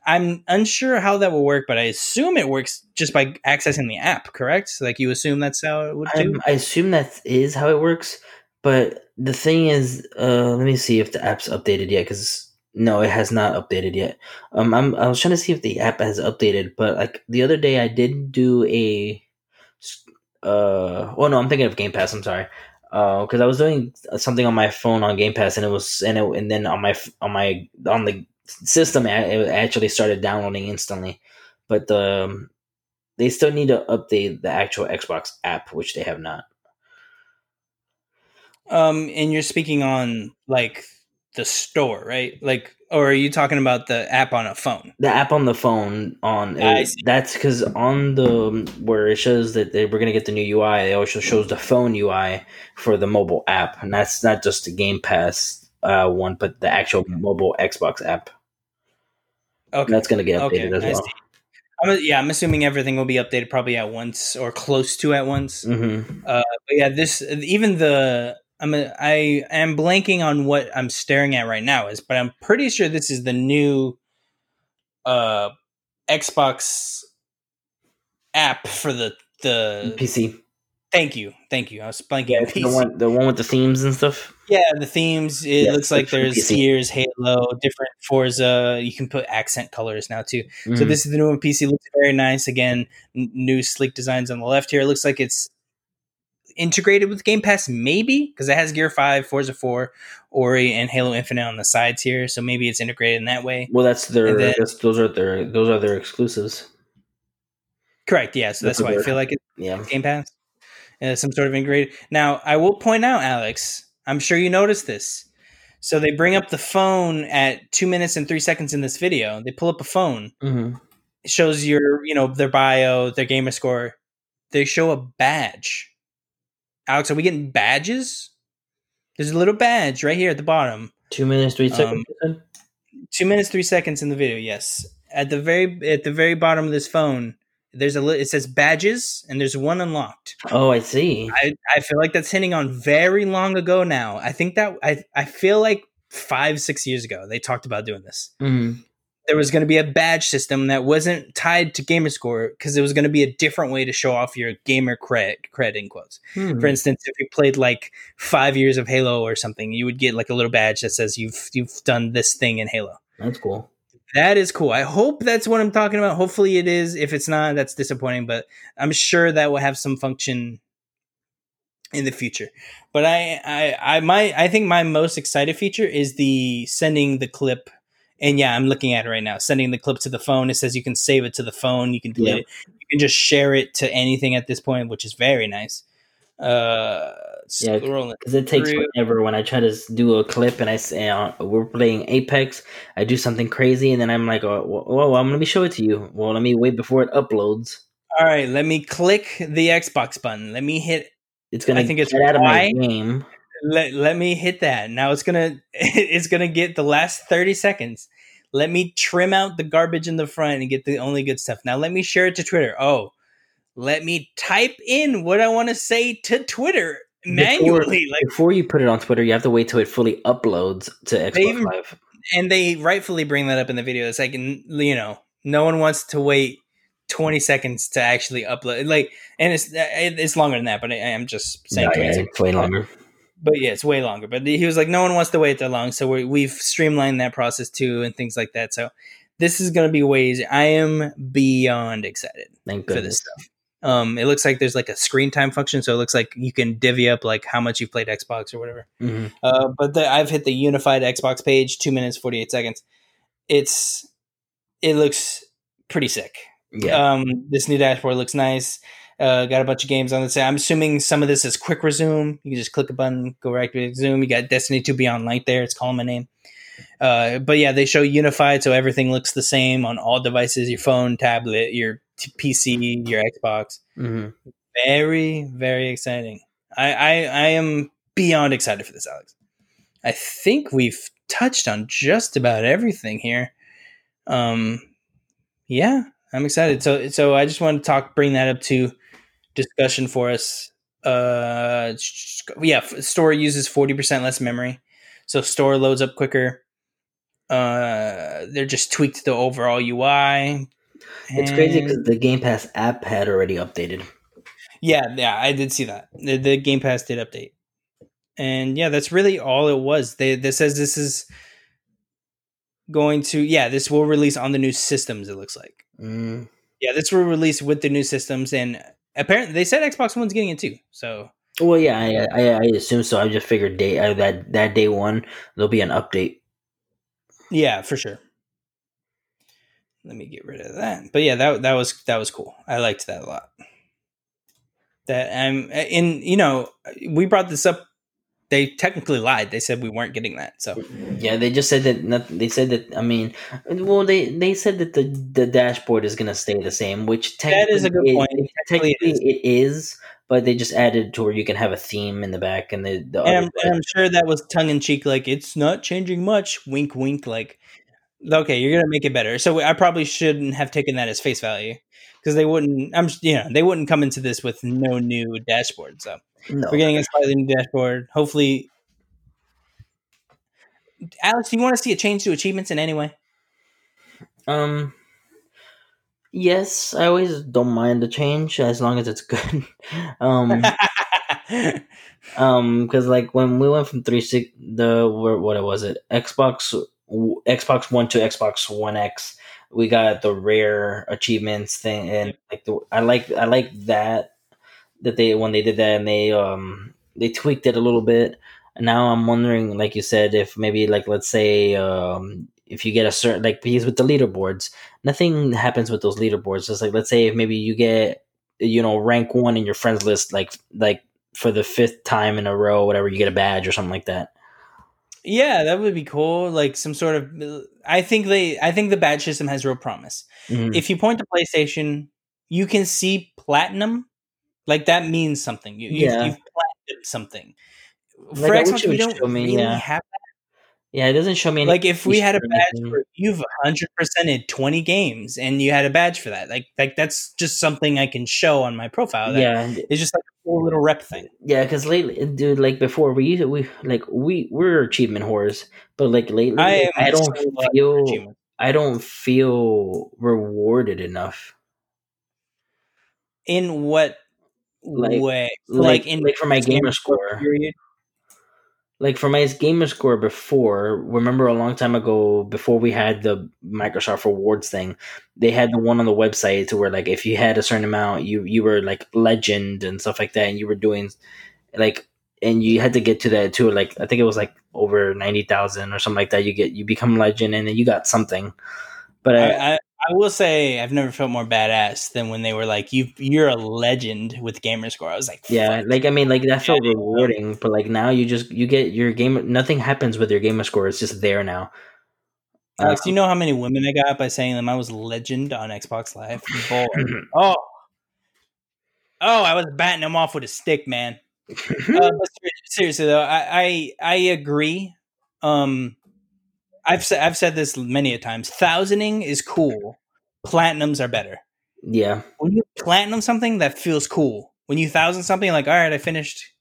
I'm unsure how that will work, but I assume it works just by accessing the app. Correct? So, like you assume that's how it would do. Um, I assume that is how it works, but the thing is, uh, let me see if the app's updated yet. Because no, it has not updated yet. Um, I'm I was trying to see if the app has updated, but like the other day, I did do a, uh, oh no, I'm thinking of Game Pass. I'm sorry. Uh, because I was doing something on my phone on Game Pass, and it was and it, and then on my on my on the system, it actually started downloading instantly. But um, they still need to update the actual Xbox app, which they have not. Um, and you're speaking on like the store, right? Like, or are you talking about the app on a phone? The app on the phone on it- that's because on the where it shows that they, we're gonna get the new UI, it also shows the phone UI for the mobile app, and that's not just the Game Pass uh, one, but the actual mobile Xbox app. Okay, That's gonna get Okay, updated as I well. see. I'm, yeah, I'm assuming everything will be updated probably at once or close to at once. hmm But yeah, this even the I'm a, I am blanking on what I'm staring at right now is, but I'm pretty sure this is the new uh Xbox app for the the. PC, Thank you, thank you. I was blanking yeah, the one, the one with the themes and stuff. Yeah, the themes. It Yeah, looks like there's PC. Gears, Halo, different Forza. You can put accent colors now too. So Mhm. this is the new one. PC looks very nice. Again, n- new sleek designs on the left here. It looks like it's integrated with Game Pass, maybe because it has Gear Five, Forza Four, Ori, and Halo Infinite on the sides here. So maybe it's integrated in that way. well, that's their. then- that's, those are their. Those are their exclusives. Correct. Yeah. So that's, That's why I feel like it's Yeah. Game Pass. Uh, some sort of integrated. Now, I will point out, Alex. I'm sure you noticed this. So they bring up the phone at two minutes and three seconds in this video. They pull up a phone. hmm It shows your, you know, their bio, their gamer score. They show a badge. Alex, are we getting badges? There's a little badge right here at the bottom. Two minutes, three Um, seconds. said? Two minutes, three seconds in the video. Yes, at the very at the very bottom of this phone, there's a li- it says badges, and there's one unlocked. Oh, I see. I, I feel like that's hitting on very long ago now. I think that I I feel like five six years ago they talked about doing this. hmm There was going to be a badge system that wasn't tied to gamer score because it was going to be a different way to show off your gamer cred cred in quotes. Hmm. For instance, if you played like five years of Halo or something, you would get like a little badge that says you've you've done this thing in Halo. That's cool. That is cool. I hope that's what I'm talking about. Hopefully it is. If it's not, that's disappointing, but I'm sure that will have some function in the future. But I I I my I think my most excited feature is the sending the clip and yeah, I'm looking at it right now. Sending the clip to the phone. It says you can save it to the phone, you can delete it. You can just share it to anything at this point, which is very nice. Uh Yeah, Because it takes through. forever when I try to do a clip and I say uh, we're playing Apex, I do something crazy and then I'm like, oh, well, well, I'm let me show it to you. Well, let me wait before it uploads. All right, let me click the Xbox button. Let me hit It's gonna I think it's out of my game. Let, let me hit that. Now it's gonna it's gonna get the last 30 seconds. Let me trim out the garbage in the front and get the only good stuff. Now let me share it to twitter. Oh let me type in what i want to say to twitter manually like Before you put it on Twitter, you have to wait till it fully uploads to Xbox Live. and they rightfully bring that up in the video. It's like you know no one wants to wait 20 seconds to actually upload like and it's uh, it's longer than that but I, i'm just saying Yeah, it's way longer. But yeah, it's way longer. But he was like, no one wants to wait that long, so we we've streamlined that process too, and things like that. So this is going to be way easy. I am beyond excited Thank for goodness. this stuff. Um, it looks like there's like a screen time function, so it looks like you can divvy up like how much you've played Xbox or whatever. hmm Uh, but the, I've hit the unified Xbox page, two minutes forty eight seconds. It's it looks pretty sick. Yeah. Um, this new dashboard looks nice. Uh, got a bunch of games on the side. I'm assuming some of this is quick resume. You can just click a button, go right to Zoom. You got Destiny 2 Beyond Light there. It's calling my name. Uh, but yeah, they show unified, so everything looks the same on all devices: your phone, tablet, your t- PC, your Xbox. hmm Very, very exciting. I, I, I am beyond excited for this, Alex. I think we've touched on just about everything here. Um, yeah, I'm excited. So, so I just want to talk, bring that up to discussion for us. Uh, yeah, store uses forty percent less memory, so store loads up quicker. Uh, they're just tweaked the overall UI. It's crazy because the Game Pass app had already updated. Yeah, yeah, I did see that. The, the Game Pass did update, and yeah, that's really all it was. They this says this is going to yeah, this will release on the new systems. It looks like Mm. yeah, this will release with the new systems, and apparently they said Xbox One's getting it too. So Well, yeah, I, I, I assume so. I just figured day uh, that that day one there'll be an update. yeah, for sure. Let me get rid of that. But yeah, that that was that was cool. I liked that a lot. That um, in you know we brought this up. They technically lied. They said we weren't getting that. So Yeah, they just said that. Not, they said that. I mean, well, they they said that the the dashboard is gonna stay the same, which That is a good technically point. It, Technically technically, it it is, but they just added to where you can have a theme in the back and the. the and I'm, and I'm sure that was tongue in cheek, like it's not changing much. Wink, wink. Like, okay, you're gonna make it better. So I probably shouldn't have taken that as face value because they wouldn't. I'm, you know, they wouldn't come into this with no new dashboard. So no, we're getting a slightly new dashboard. Hopefully, Alex, do you want to see a change to achievements in any way? um. Yes, I always don't mind the change as long as it's good. um, um, because like when we went from three six the where what was it Xbox Xbox One to Xbox One X, we got the rare achievements thing, and like the I like I like that that they when they did that and they um they tweaked it a little bit. And now I'm wondering, like you said, if maybe like let's say um if you get a certain like because with the leaderboards, nothing happens with those leaderboards. Just like let's say if maybe you get you know rank one in your friends list, like like for the fifth time in a row, whatever, you get a badge or something like that. yeah, that would be cool. Like some sort of. I think they. I think the badge system has real promise. Mhm. if you point to PlayStation, you can see platinum. Like that means something. You, you've, Yeah. you've platinum something. Like, For Xbox, we don't show me, really yeah. have yeah, it doesn't show me any like if we had a badge anything. for you've hundred percented twenty games and you had a badge for that. Like like that's just something I can show on my profile. That yeah, it's just like a cool little rep thing. yeah. Because lately, eh, dude, like before, we used we like we we're achievement whores, but like lately, I am I don't feel. I don't feel rewarded enough. in what Like- way? Like in like for my gamer score, period. like for my gamer score before remember a long time ago before we had the microsoft rewards thing they had the one on the website to where like if you had a certain amount you you were like legend and stuff like that and you were doing like and you had to get to that too like i think it was like over 90000 or something like that you get you become legend and then you got something but I, I, I, I will say I've never felt more badass than when they were like, "You, you're a legend with Gamerscore." I was like, yeah like i mean like that felt rewarding but like now you just you get your game nothing happens with your gamer score it's just there now Alex, do you know how many women I got by saying them I was legend on Xbox Live? Oh, oh, I was batting them off with a stick, man. Uh, seriously though, I, I I agree. Um, I've said I've said this many a times. Thousanding is cool. Platinums are better. yeah When you platinum something, that feels cool. When you thousand something, like all right, I finished.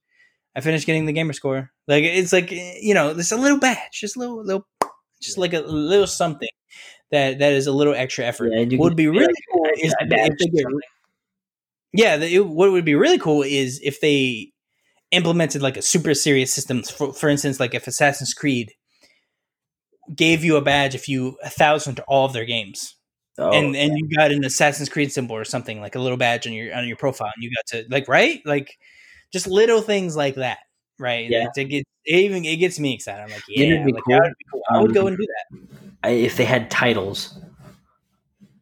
I finished getting the gamer score. Like it's like eh, you know, there's a little batch, just a little little, just like a little something that that is a little extra effort. Yeah, what would be really cool is if they get yeah, the, it, what would be really cool is if they implemented like a super serious system. For, for instance, like if Assassin's Creed gave you a badge if you a thousand to all of their games. Oh, and and you got an Assassin's Creed symbol or something like a little badge on your on your profile, and you got to like right like just little things like that, right? Yeah. It, gets, it even it gets me excited. I'm like, yeah, like, cool? would cool. I would go and do that, I, if they had titles.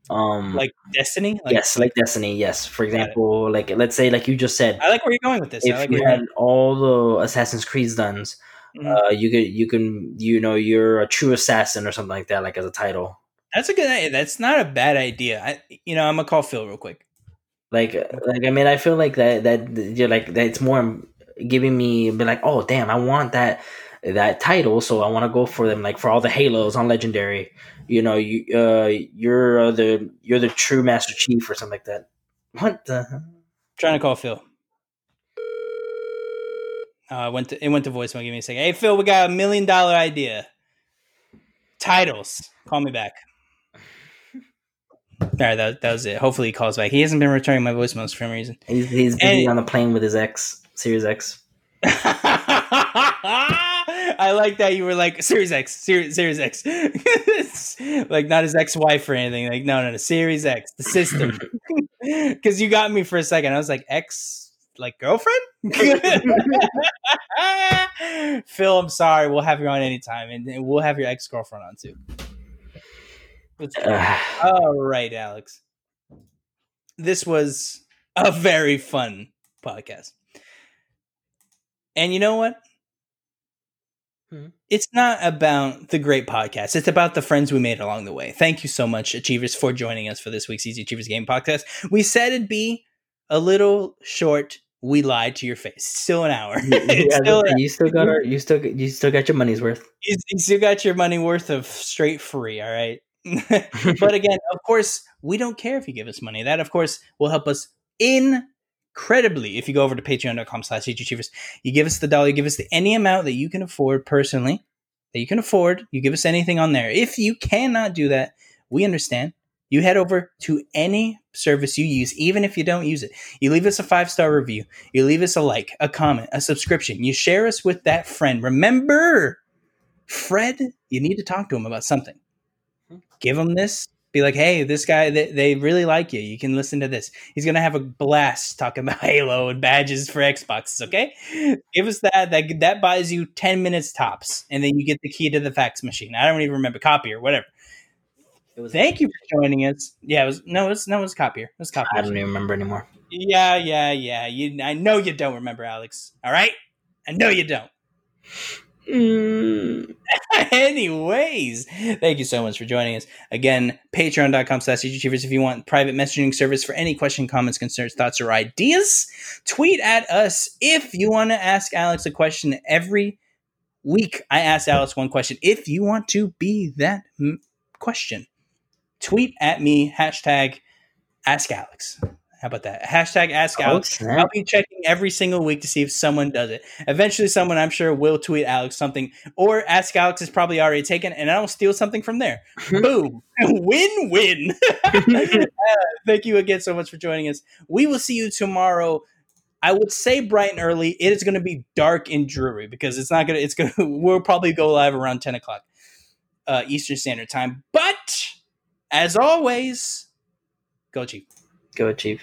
Um, like Destiny. Like, yes, like Destiny. Yes, for example, like let's say, like you just said, I like where you're going with this. I if like you had all the Assassin's Creed done, Mhm. uh, you could you can you know you're a true assassin or something like that, like as a title. That's a good. idea. That's not a bad idea. I, you know, I'm gonna call Phil real quick. Like, like I mean, I feel like that that you're like that. It's more giving me be like, oh damn, I want that that title, so I want to go for them. Like for all the Halos on Legendary, you know, you uh, you're uh, the you're the true Master Chief or something like that. What the? trying to call Phil. Uh, went to it went to voicemail. Give me a second. Hey Phil, we got a million dollar idea. Titles. Call me back. All right, that, that was it. Hopefully he calls back. He hasn't been returning my voicemails for some reason. He's he's busy And- on the plane with his ex, Series X. I like that you were like Series X, Series, Series X, like not his ex-wife or anything. Like no, no, no, Series X, the system. Because you got me for a second. I was like ex, like girlfriend. Phil, I'm sorry. We'll have you on anytime, and, and we'll have your ex-girlfriend on too. Let's go. All right, Alex. This was a very fun podcast. And you know what? Hmm. It's not about the great podcast. It's about the friends we made along the way. Thank you so much, Achievers, for joining us for this week's Easy Achievers Game podcast. We said it'd be a little short. We lied to your face. Still an hour. Yeah, still, you still got our, you still you still got your money's worth. you you still got your money worth of straight free. All right. but again, of course, we don't care if you give us money. That, of course, will help us incredibly if you go over to patreon.com slash achievers. You give us the dollar, you give us the, any amount that you can afford personally, that you can afford. You give us anything on there. If you cannot do that, we understand. You head over to any service you use, even if you don't use it. You leave us a five star review. You leave us a like, a comment, a subscription. You share us with that friend. Remember, Fred, you need to talk to him about something. Hmm. Give him this. Be like, hey, this guy, they, they really like you. You can listen to this. He's gonna have a blast talking about Halo and badges for Xboxes. Okay, give us that. That that buys you ten minutes tops, and then you get the key to the fax machine. I don't even remember copy or whatever. It was, Thank you for joining us. Yeah, it was no, it was no, was copier. It was I don't even remember anymore. Yeah, yeah, yeah. You, I know you don't remember, Alex. All right, I know you don't. Mm. Anyways, thank you so much for joining us. Again, patreon.com slash achievers if you want private messaging service for any question, comments, concerns, thoughts, or ideas. Tweet at us if you want to ask Alex a question every week. I ask Alex one question. If you want to be that mm, question, tweet at me, hashtag ask Alex. How about that? Hashtag ask Alex. I'll be checking every single week to see if someone does it. Eventually, someone I'm sure will tweet Alex something, or Ask Alex is probably already taken, and I'll steal something from there. Boom, win win. Uh, thank you again so much for joining us. We will see you tomorrow. I would say bright and early. It is going to be dark and dreary because it's not going to. It's going to. We'll probably go live around ten o'clock uh, Eastern Standard Time. But as always, go Chief. Go, Chief.